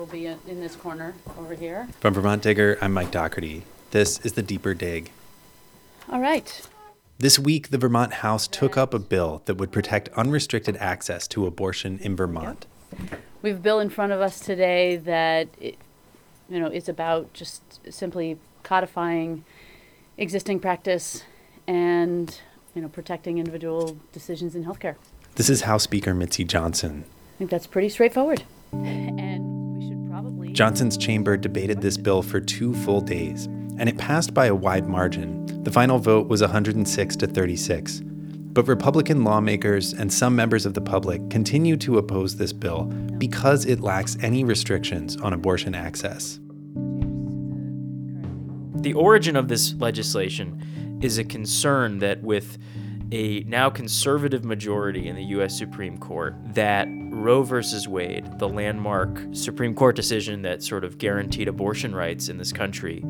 will be in in this corner over here. From Vermont Digger, I'm Mike Dougherty. This is the Deeper Dig. All right. This week, the Vermont House took up a bill that would protect unrestricted access to abortion in Vermont. We have a bill in front of us today that, it, you know, is about just simply codifying existing practice and, you know, protecting individual decisions in healthcare. This is House Speaker Mitzi Johnson. I think that's pretty straightforward. Johnson's chamber debated this bill for two full days, and it passed by a wide margin. The final vote was 106 to 36. But Republican lawmakers and some members of the public continue to oppose this bill because it lacks any restrictions on abortion access. The origin of this legislation is a concern that with a now conservative majority in the US Supreme Court that Roe versus Wade, the landmark Supreme Court decision that sort of guaranteed abortion rights in this country,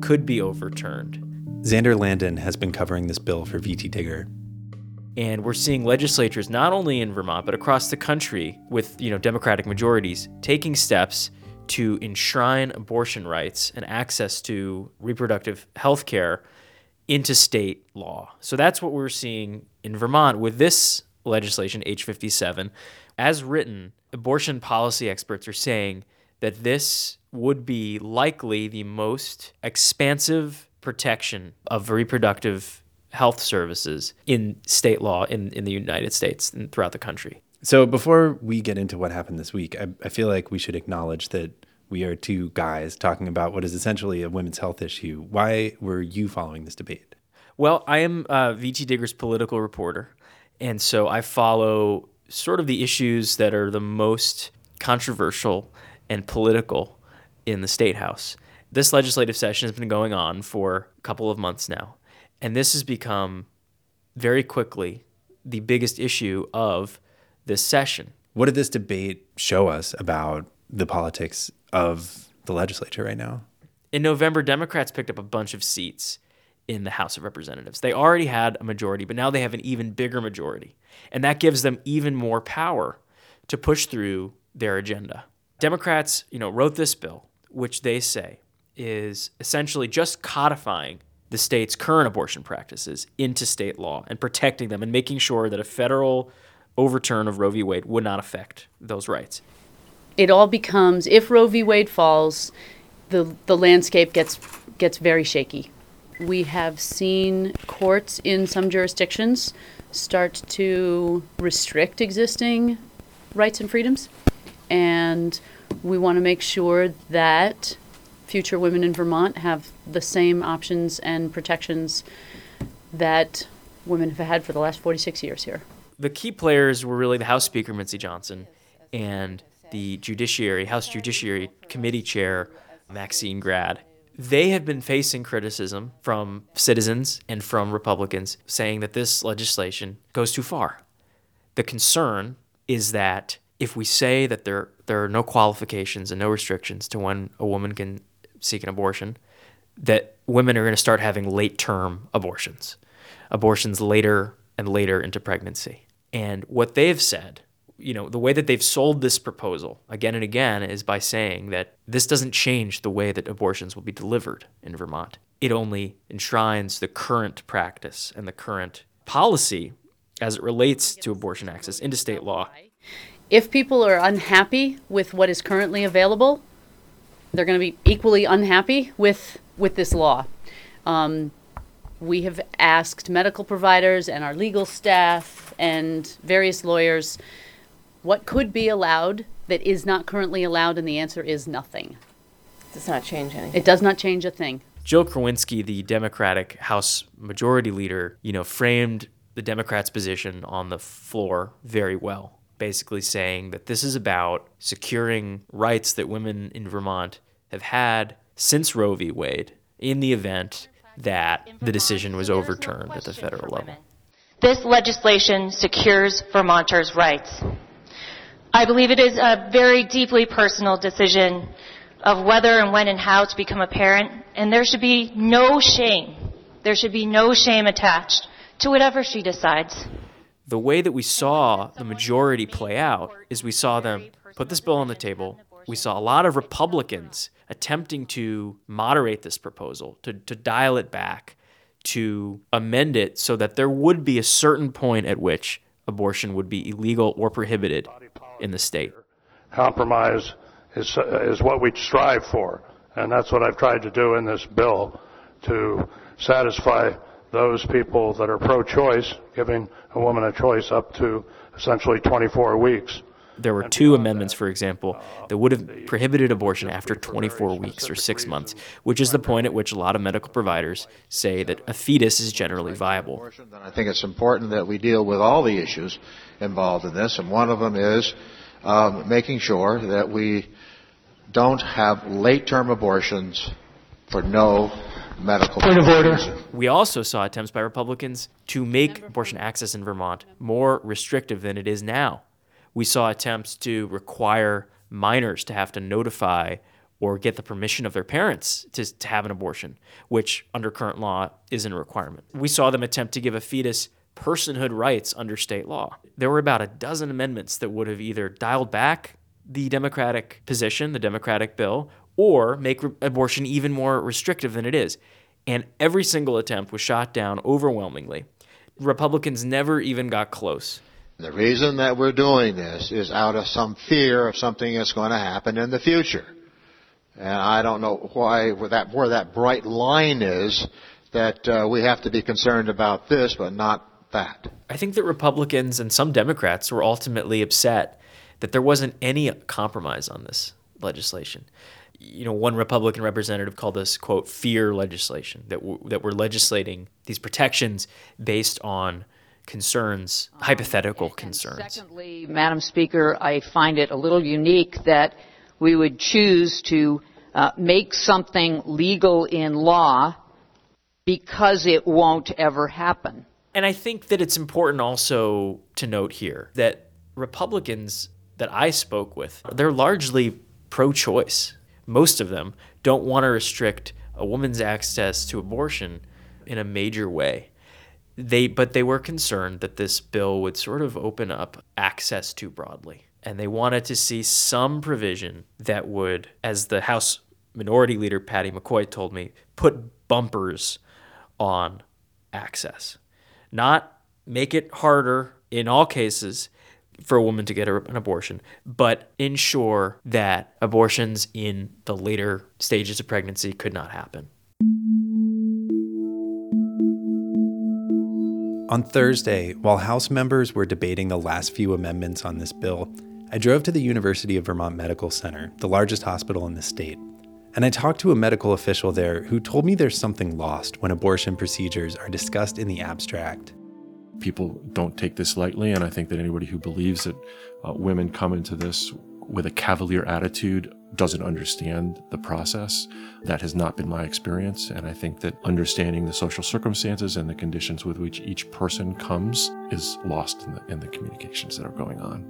could be overturned. Xander Landen has been covering this bill for VT Digger. And we're seeing legislatures not only in Vermont but across the country with, you know, democratic majorities taking steps to enshrine abortion rights and access to reproductive health care into state law. So that's what we're seeing in Vermont with this legislation H57. As written, abortion policy experts are saying that this would be likely the most expansive protection of reproductive health services in state law in, in the United States and throughout the country. So, before we get into what happened this week, I, I feel like we should acknowledge that we are two guys talking about what is essentially a women's health issue. Why were you following this debate? Well, I am uh, VT Digger's political reporter, and so I follow sort of the issues that are the most controversial and political in the state house this legislative session has been going on for a couple of months now, and this has become very quickly the biggest issue of this session. What did this debate show us about the politics of the legislature right now? In November, Democrats picked up a bunch of seats in the House of Representatives. They already had a majority, but now they have an even bigger majority. And that gives them even more power to push through their agenda. Democrats, you know, wrote this bill, which they say is essentially just codifying the state's current abortion practices into state law and protecting them and making sure that a federal overturn of Roe v. Wade would not affect those rights. It all becomes if Roe v. Wade falls, the the landscape gets gets very shaky. We have seen courts in some jurisdictions start to restrict existing rights and freedoms, and we want to make sure that future women in Vermont have the same options and protections that women have had for the last 46 years here. The key players were really the House Speaker, Mitzi Johnson, and the Judiciary, House Judiciary Committee Chair, Maxine Grad. They have been facing criticism from citizens and from Republicans saying that this legislation goes too far. The concern is that if we say that there, there are no qualifications and no restrictions to when a woman can seek an abortion, that women are going to start having late term abortions, abortions later and later into pregnancy. And what they've said, you know, the way that they've sold this proposal again and again is by saying that this doesn't change the way that abortions will be delivered in Vermont. It only enshrines the current practice and the current policy as it relates to abortion access into state law. If people are unhappy with what is currently available, they're going to be equally unhappy with with this law. Um, we have asked medical providers and our legal staff and various lawyers what could be allowed that is not currently allowed, and the answer is nothing. It does not change anything. It does not change a thing. Jill Krowinski, the Democratic House Majority Leader, you know, framed the Democrats' position on the floor very well basically saying that this is about securing rights that women in Vermont have had since Roe v. Wade in the event that the decision was overturned at the federal level. This legislation secures Vermonters' rights. I believe it is a very deeply personal decision of whether and when and how to become a parent, and there should be no shame. There should be no shame attached to whatever she decides the way that we saw the majority play out is we saw them put this bill on the table, We saw a lot of Republicans attempting to moderate this proposal, to, to dial it back, to amend it so that there would be a certain point at which abortion would be illegal or prohibited in the state. Compromise is, is what we strive for, and that's what I've tried to do in this bill to satisfy those people that are pro choice, giving a woman a choice up to essentially 24 weeks. There were two amendments, for example, that would have prohibited abortion after 24 weeks or six months, which is the point at which a lot of medical providers say that a fetus is generally viable. I think it's important that we deal with all the issues involved in this, and one of them is um, making sure that we don't have late term abortions for no medical point of order. We also saw attempts by Republicans to make abortion access in Vermont more restrictive than it is now. We saw attempts to require minors to have to notify or get the permission of their parents to, to have an abortion, which under current law isn't a requirement. We saw them attempt to give a fetus personhood rights under state law. There were about a dozen amendments that would have either dialed back the Democratic position, the Democratic bill, or make re- abortion even more restrictive than it is. And every single attempt was shot down overwhelmingly. Republicans never even got close. The reason that we're doing this is out of some fear of something that's going to happen in the future. And I don't know why where that where that bright line is that uh, we have to be concerned about this, but not that. I think that Republicans and some Democrats were ultimately upset that there wasn't any compromise on this legislation you know, one Republican representative called this quote fear legislation that w- that we're legislating these protections based on concerns, um, hypothetical and concerns. Secondly, Madam Speaker, I find it a little unique that we would choose to uh, make something legal in law because it won't ever happen. And I think that it's important also to note here that Republicans that I spoke with, they're largely pro choice most of them don't want to restrict a woman's access to abortion in a major way. They, but they were concerned that this bill would sort of open up access too broadly. And they wanted to see some provision that would, as the House Minority Leader Patti McCoy told me, put bumpers on access. Not make it harder in all cases, for a woman to get an abortion, but ensure that abortions in the later stages of pregnancy could not happen. On Thursday, while House members were debating the last few amendments on this bill, I drove to the University of Vermont Medical Center, the largest hospital in the state. And I talked to a medical official there who told me there's something lost when abortion procedures are discussed in the abstract people don't take this lightly, and I think that anybody who believes that uh, women come into this with a cavalier attitude doesn't understand the process. That has not been my experience, and I think that understanding the social circumstances and the conditions with which each person comes is lost in the, in the communications that are going on.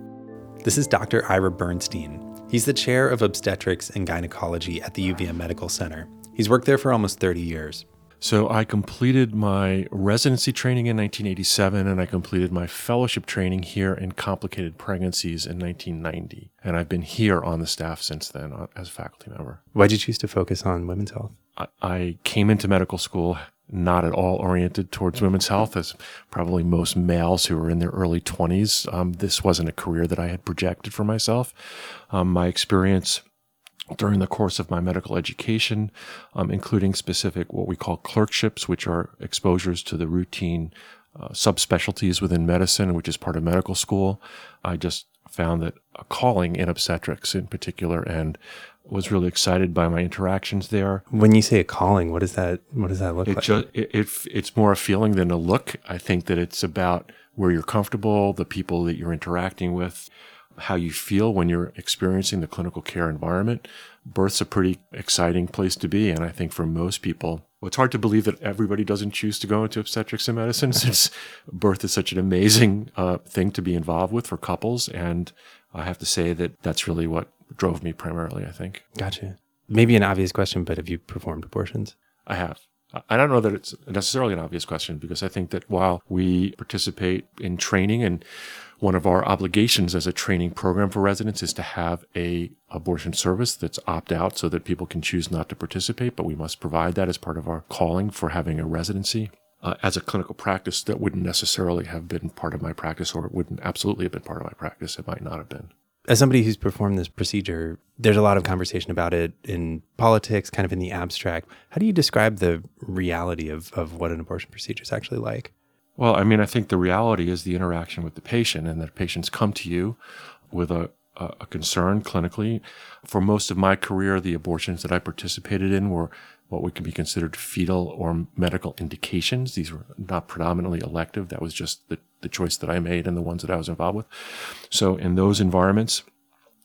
This is Dr. Ira Bernstein. He's the chair of obstetrics and gynecology at the UVM Medical Center. He's worked there for almost 30 years. So I completed my residency training in 1987 and I completed my fellowship training here in complicated pregnancies in 1990. And I've been here on the staff since then uh, as a faculty member. Why did you choose to focus on women's health? I, I came into medical school not at all oriented towards women's health, as probably most males who are in their early 20s. Um, this wasn't a career that I had projected for myself. Um, my experience during the course of my medical education, um, including specific what we call clerkships, which are exposures to the routine uh, subspecialties within medicine, which is part of medical school. I just found that a calling in obstetrics in particular and was really excited by my interactions there. When you say a calling, what does that what does that look it like? Just, it, it, it's more a feeling than a look. I think that it's about where you're comfortable, the people that you're interacting with, how you feel when you're experiencing the clinical care environment. Birth's a pretty exciting place to be. And I think for most people, well, it's hard to believe that everybody doesn't choose to go into obstetrics and medicine since birth is such an amazing uh, thing to be involved with for couples. And I have to say that that's really what drove me primarily, I think. Gotcha. Maybe an obvious question, but have you performed abortions? I have. I don't know that it's necessarily an obvious question because I think that while we participate in training and one of our obligations as a training program for residents is to have a abortion service that's opt out so that people can choose not to participate, but we must provide that as part of our calling for having a residency. Uh, as a clinical practice, that wouldn't necessarily have been part of my practice, or it wouldn't absolutely have been part of my practice. It might not have been. As somebody who's performed this procedure, there's a lot of conversation about it in politics, kind of in the abstract. How do you describe the reality of, of what an abortion procedure is actually like? Well, I mean, I think the reality is the interaction with the patient, and that patients come to you with a, a concern clinically. For most of my career, the abortions that I participated in were what would be considered fetal or medical indications. These were not predominantly elective. That was just the, the choice that I made and the ones that I was involved with. So in those environments,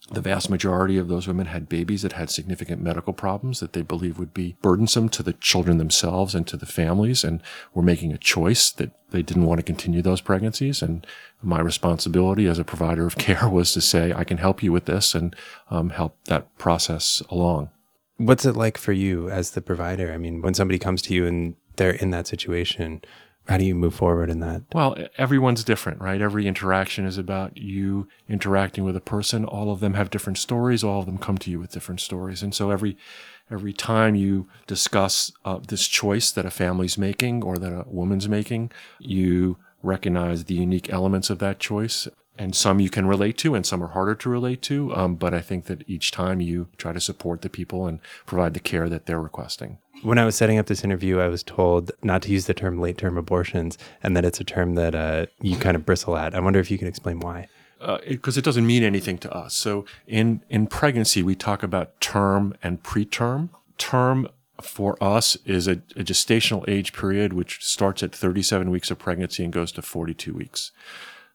the vast majority of those women had babies that had significant medical problems that they believe would be burdensome to the children themselves and to the families, and were making a choice that they didn't want to continue those pregnancies. And my responsibility as a provider of care was to say, I can help you with this and um, help that process along. What's it like for you as the provider? I mean, when somebody comes to you and they're in that situation, how do you move forward in that? Well, everyone's different, right? Every interaction is about you interacting with a person. All of them have different stories. All of them come to you with different stories. And so every, every time you discuss uh, this choice that a family's making or that a woman's making, you recognize the unique elements of that choice. And some you can relate to and some are harder to relate to. Um, but I think that each time you try to support the people and provide the care that they're requesting. When I was setting up this interview, I was told not to use the term late term abortions and that it's a term that uh, you kind of bristle at. I wonder if you can explain why. Because uh, it, it, doesn't mean anything to us. So in, in pregnancy, we talk about term and preterm. Term for us is a, a gestational age period which starts at 37 weeks of pregnancy and goes to 42 weeks.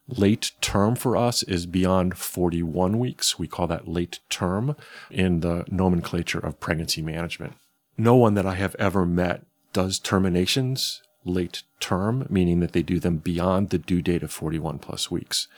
Late term for us is beyond 41 weeks. We call that late term in the nomenclature of pregnancy management no one that I have ever met does terminations late term, meaning that they do them beyond the due date of 41 plus weeks.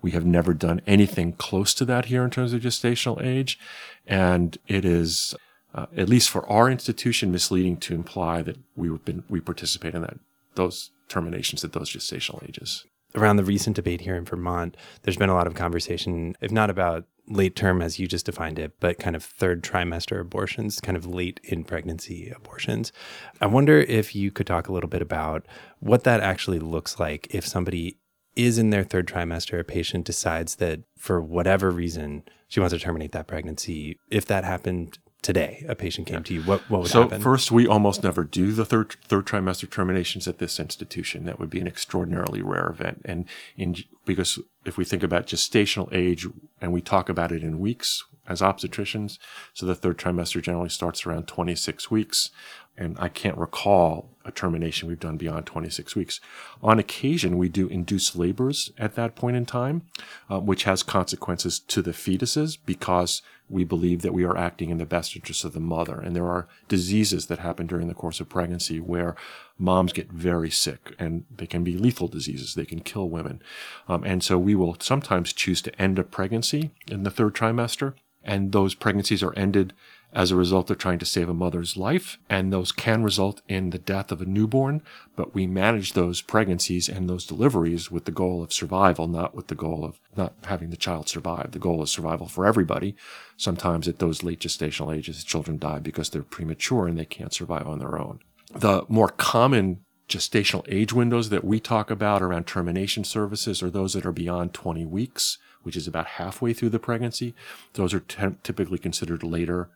We have never done anything close to that here in terms of gestational age. And it is, uh, at least for our institution, misleading to imply that we have been, we participate in that, those terminations at those gestational ages. Around the recent debate here in Vermont, there's been a lot of conversation, if not about late term as you just defined it, but kind of third trimester abortions, kind of late in pregnancy abortions. I wonder if you could talk a little bit about what that actually looks like if somebody is in their third trimester, a patient decides that for whatever reason she wants to terminate that pregnancy. If that happened today, a patient came yeah. to you, what, what would so happen? So first, we almost never do the third third trimester terminations at this institution. That would be an extraordinarily rare event, and in because if we think about gestational age and we talk about it in weeks as obstetricians, so the third trimester generally starts around 26 weeks. And I can't recall a termination we've done beyond 26 weeks. On occasion, we do induced labors at that point in time, uh, which has consequences to the fetuses because we believe that we are acting in the best interest of the mother. And there are diseases that happen during the course of pregnancy where moms get very sick and they can be lethal diseases. They can kill women. Um, and so we will sometimes choose to end a pregnancy in the third trimester. And those pregnancies are ended as a result of trying to save a mother's life. And those can result in the death of a newborn, but we manage those pregnancies and those deliveries with the goal of survival, not with the goal of not having the child survive. The goal is survival for everybody. Sometimes at those late gestational ages, children die because they're premature and they can't survive on their own. The more common gestational age windows that we talk about around termination services are those that are beyond 20 weeks, which is about halfway through the pregnancy. Those are t- typically considered later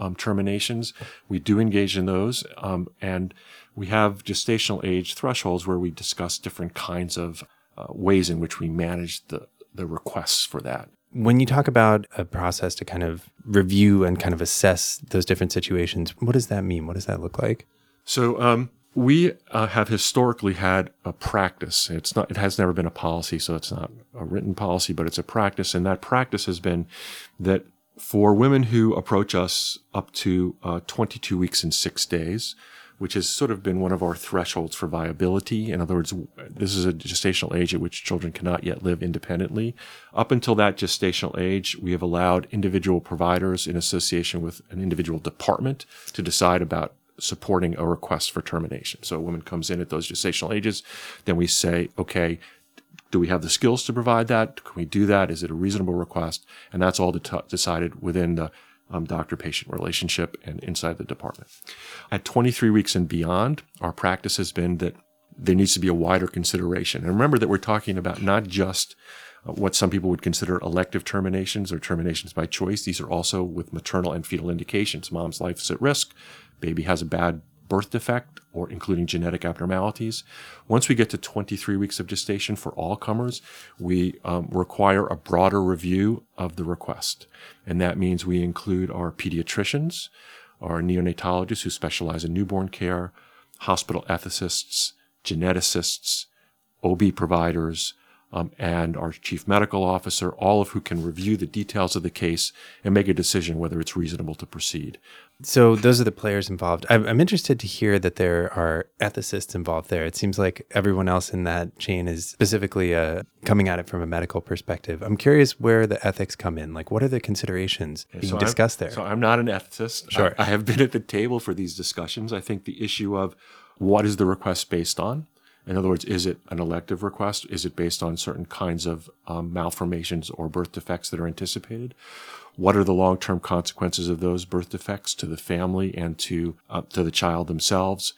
um, terminations. We do engage in those, um, and we have gestational age thresholds where we discuss different kinds of uh, ways in which we manage the, the requests for that. When you talk about a process to kind of review and kind of assess those different situations, what does that mean? What does that look like? So, um, we uh, have historically had a practice. It's not, it has never been a policy, so it's not a written policy, but it's a practice. And that practice has been that for women who approach us up to uh, 22 weeks and six days, which has sort of been one of our thresholds for viability. In other words, this is a gestational age at which children cannot yet live independently. Up until that gestational age, we have allowed individual providers in association with an individual department to decide about supporting a request for termination. So a woman comes in at those gestational ages, then we say, okay, do we have the skills to provide that? Can we do that? Is it a reasonable request? And that's all decided within the um, doctor patient relationship and inside the department. At 23 weeks and beyond, our practice has been that there needs to be a wider consideration. And remember that we're talking about not just uh, what some people would consider elective terminations or terminations by choice. These are also with maternal and fetal indications. Mom's life is at risk. Baby has a bad birth defect or including genetic abnormalities. Once we get to 23 weeks of gestation for all comers, we um, require a broader review of the request. And that means we include our pediatricians, our neonatologists who specialize in newborn care, hospital ethicists, geneticists, OB providers, um, and our chief medical officer, all of who can review the details of the case and make a decision whether it's reasonable to proceed. So those are the players involved. I'm, I'm interested to hear that there are ethicists involved there. It seems like everyone else in that chain is specifically uh, coming at it from a medical perspective. I'm curious where the ethics come in. Like, what are the considerations being so discussed I'm, there? So I'm not an ethicist. Sure. I, I have been at the table for these discussions. I think the issue of what is the request based on? In other words, is it an elective request? Is it based on certain kinds of um, malformations or birth defects that are anticipated? What are the long-term consequences of those birth defects to the family and to uh, to the child themselves?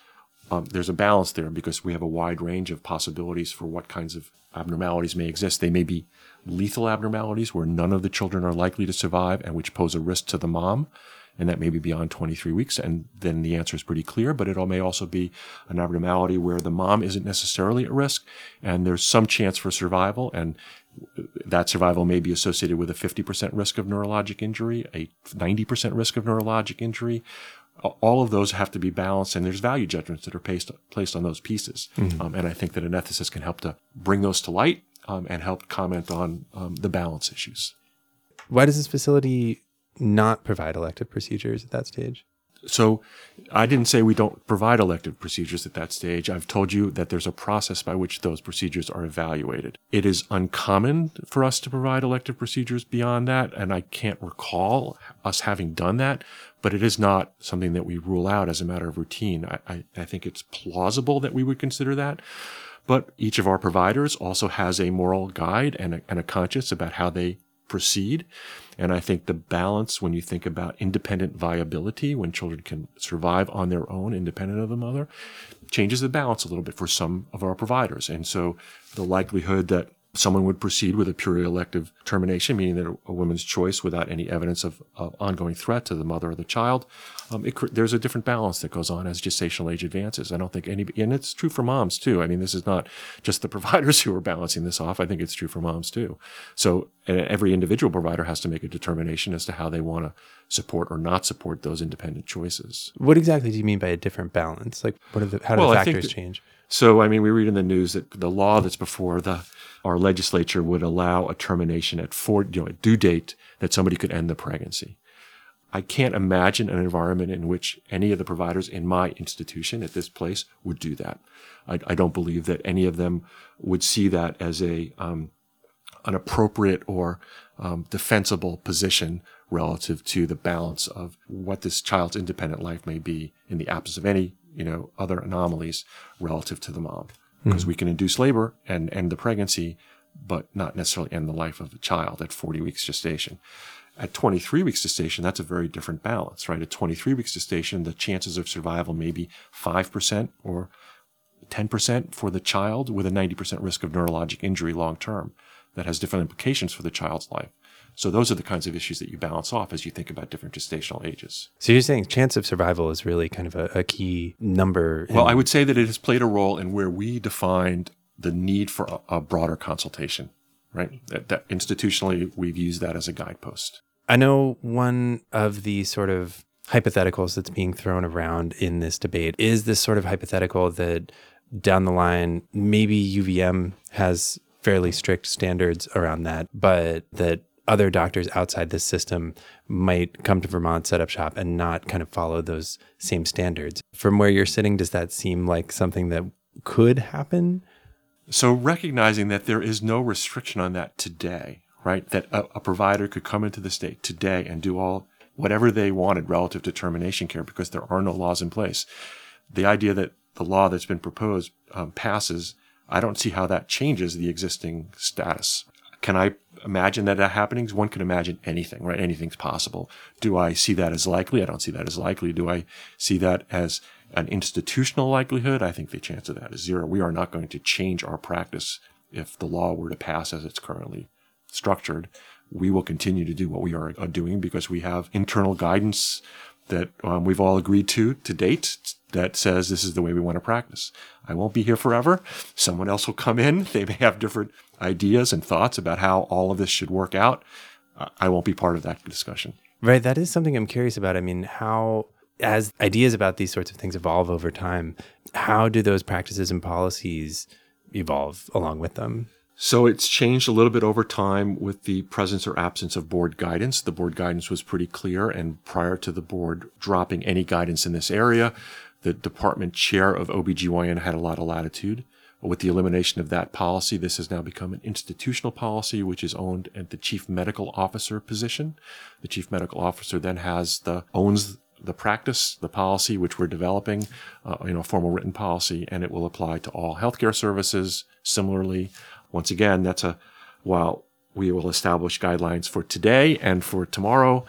Um, there's a balance there because we have a wide range of possibilities for what kinds of abnormalities may exist. They may be lethal abnormalities where none of the children are likely to survive and which pose a risk to the mom and that may be beyond 23 weeks. And then the answer is pretty clear, but it all may also be an abnormality where the mom isn't necessarily at risk and there's some chance for survival. And that survival may be associated with a 50% risk of neurologic injury, a 90% risk of neurologic injury. All of those have to be balanced, and there's value judgments that are placed, placed on those pieces. Mm-hmm. Um, and I think that an ethicist can help to bring those to light um, and help comment on um, the balance issues. Why does this facility not provide elective procedures at that stage? So I didn't say we don't provide elective procedures at that stage. I've told you that there's a process by which those procedures are evaluated. It is uncommon for us to provide elective procedures beyond that, and I can't recall us having done that, but it is not something that we rule out as a matter of routine. I, I, I think it's plausible that we would consider that. But each of our providers also has a moral guide and a, and a conscience about how they proceed. And I think the balance when you think about independent viability, when children can survive on their own, independent of the mother, changes the balance a little bit for some of our providers. And so the likelihood that someone would proceed with a purely elective termination, meaning that a woman's choice without any evidence of, of ongoing threat to the mother or the child, um, it, there's a different balance that goes on as gestational age advances. I don't think any, and it's true for moms too. I mean, this is not just the providers who are balancing this off. I think it's true for moms too. So every individual provider has to make a determination as to how they want to support or not support those independent choices. What exactly do you mean by a different balance? Like, what are the how do well, the factors change? So, I mean, we read in the news that the law that's before the our legislature would allow a termination at four, you know, a due date that somebody could end the pregnancy. I can't imagine an environment in which any of the providers in my institution at this place would do that. I, I don't believe that any of them would see that as a um, an appropriate or um, defensible position relative to the balance of what this child's independent life may be in the absence of any you know other anomalies relative to the mom because mm-hmm. we can induce labor and end the pregnancy but not necessarily end the life of the child at 40 weeks gestation at 23 weeks gestation that's a very different balance right at 23 weeks gestation the chances of survival may be 5% or 10% for the child with a 90% risk of neurologic injury long term that has different implications for the child's life. So those are the kinds of issues that you balance off as you think about different gestational ages. So you're saying chance of survival is really kind of a, a key number. Well, I would say that it has played a role in where we defined the need for a, a broader consultation, right? That, that institutionally, we've used that as a guidepost. I know one of the sort of hypotheticals that's being thrown around in this debate is this sort of hypothetical that down the line, maybe UVM has fairly strict standards around that, but that other doctors outside this system might come to Vermont, set up shop, and not kind of follow those same standards. From where you're sitting, does that seem like something that could happen? So, recognizing that there is no restriction on that today, right? That a, a provider could come into the state today and do all whatever they wanted relative to termination care because there are no laws in place. The idea that the law that's been proposed um, passes I don't see how that changes the existing status. Can I imagine that, happening? One could imagine anything, right? Anything's possible. Do I see that as likely? I don't see that as likely. Do I see that as an institutional likelihood? I think the chance of that is zero. We are not going to change our practice if the law were to pass as it's currently structured. We will continue to do what we are doing because we have internal guidance that um, we've all agreed to to date that says this is the way we want to practice. I won't be here forever. Someone else will come in. They may have different ideas and thoughts about how all of this should work out. I won't be part of that discussion. Right. That is something I'm curious about. I mean, how, as ideas about these sorts of things evolve over time, how do those practices and policies evolve along with them? So it's changed a little bit over time with the presence or absence of board guidance. The board guidance was pretty clear, and prior to the board dropping any guidance in this area, the department chair of OBGYN had a lot of latitude. With the elimination of that policy, this has now become an institutional policy, which is owned at the chief medical officer position. The chief medical officer then has the owns the practice, the policy which we're developing, uh, you know, a formal written policy, and it will apply to all healthcare services. Similarly, once again, that's a while we will establish guidelines for today and for tomorrow,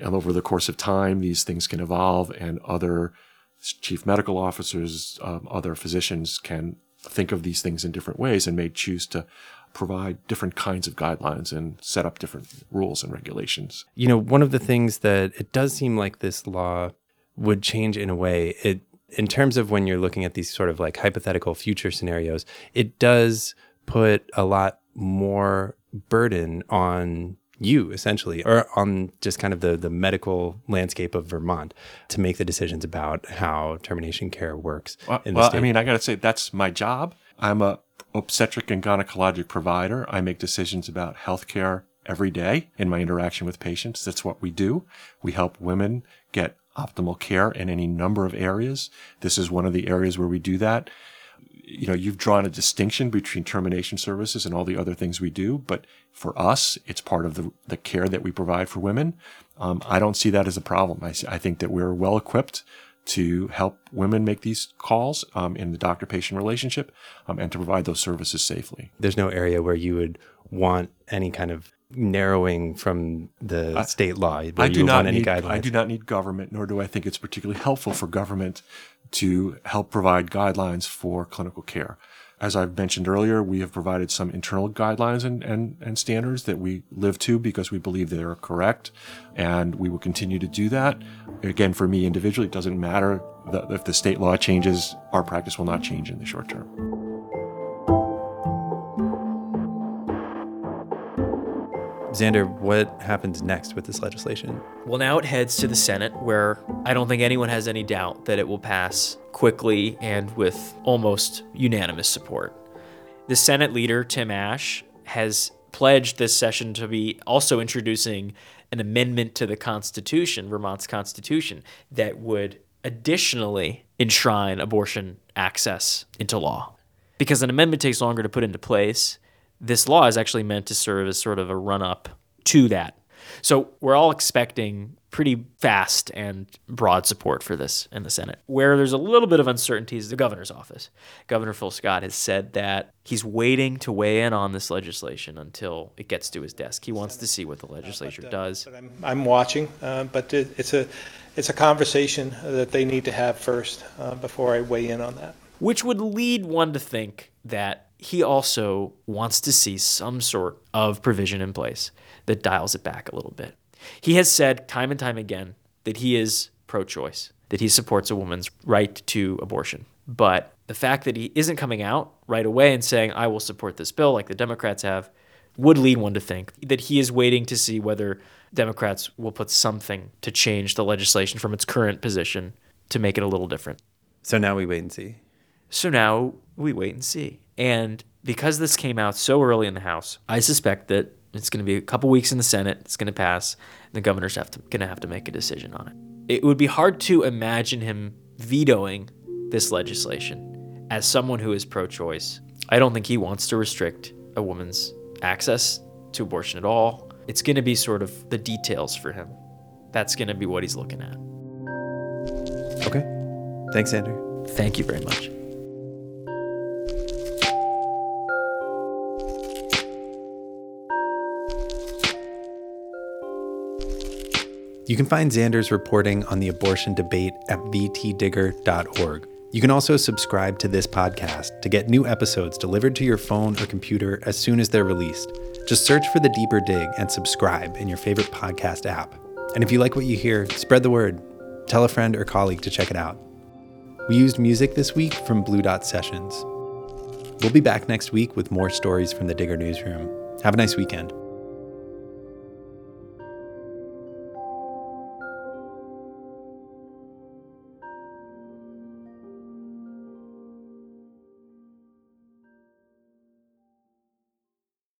and over the course of time, these things can evolve, and other chief medical officers, um, other physicians can think of these things in different ways and may choose to provide different kinds of guidelines and set up different rules and regulations. You know, one of the things that it does seem like this law would change in a way, it in terms of when you're looking at these sort of like hypothetical future scenarios, it does put a lot more burden on you essentially or on just kind of the the medical landscape of Vermont to make the decisions about how termination care works well, well I mean I got to say that's my job. I'm a obstetric and gynecologic provider. I make decisions about healthcare every day in my interaction with patients. That's what we do. We help women get optimal care in any number of areas. This is one of the areas where we do that you know, you've drawn a distinction between termination services and all the other things we do, but for us, it's part of the, the care that we provide for women. Um, I don't see that as a problem. I, I think that we're well equipped to help women make these calls um, in the doctor patient relationship um, and to provide those services safely. There's no area where you would want any kind of narrowing from the I, state law. I do not need, I do not need government, nor do I think it's particularly helpful for government to help provide guidelines for clinical care. As I've mentioned earlier, we have provided some internal guidelines and, and, and standards that we live to because we believe they are correct, and we will continue to do that. Again, for me individually, it doesn't matter if the state law changes, our practice will not change in the short term. Xander, what happens next with this legislation? Well, now it heads to the Senate, where I don't think anyone has any doubt that it will pass quickly and with almost unanimous support. The Senate leader, Tim Ashe, has pledged this session to be also introducing an amendment to the Constitution, Vermont's Constitution, that would additionally enshrine abortion access into law. Because an amendment takes longer to put into place, this law is actually meant to serve as sort of a run up to that. So we're all expecting pretty fast and broad support for this in the Senate. Where there's a little bit of uncertainty is the governor's office. Governor Phil Scott has said that he's waiting to weigh in on this legislation until it gets to his desk. He wants to see what the legislature uh, but, uh, does. But I'm, I'm watching, uh, but it, it's a it's a conversation that they need to have first uh, before I weigh in on that. Which would lead one to think that he also wants to see some sort of provision in place that dials it back a little bit. He has said time and time again that he is pro choice, that he supports a woman's right to abortion. But the fact that he isn't coming out right away and saying, I will support this bill like the Democrats have, would lead one to think that he is waiting to see whether Democrats will put something to change the legislation from its current position to make it a little different. So now we wait and see. So now we wait and see. And because this came out so early in the House, I suspect that it's going to be a couple weeks in the Senate. It's going to pass. And the governor's have to, going to have to make a decision on it. It would be hard to imagine him vetoing this legislation as someone who is pro-choice. I don't think he wants to restrict a woman's access to abortion at all. It's going to be sort of the details for him. That's going to be what he's looking at. Okay. Thanks, Andrew. Thank you very much. You can find Xander's reporting on the abortion debate at vtdigger.org. You can also subscribe to this podcast to get new episodes delivered to your phone or computer as soon as they're released. Just search for The Deeper Dig and subscribe in your favorite podcast app. And if you like what you hear, spread the word. Tell a friend or colleague to check it out. We used music this week from Blue Dot Sessions. We'll be back next week with more stories from the Digger Newsroom. Have a nice weekend.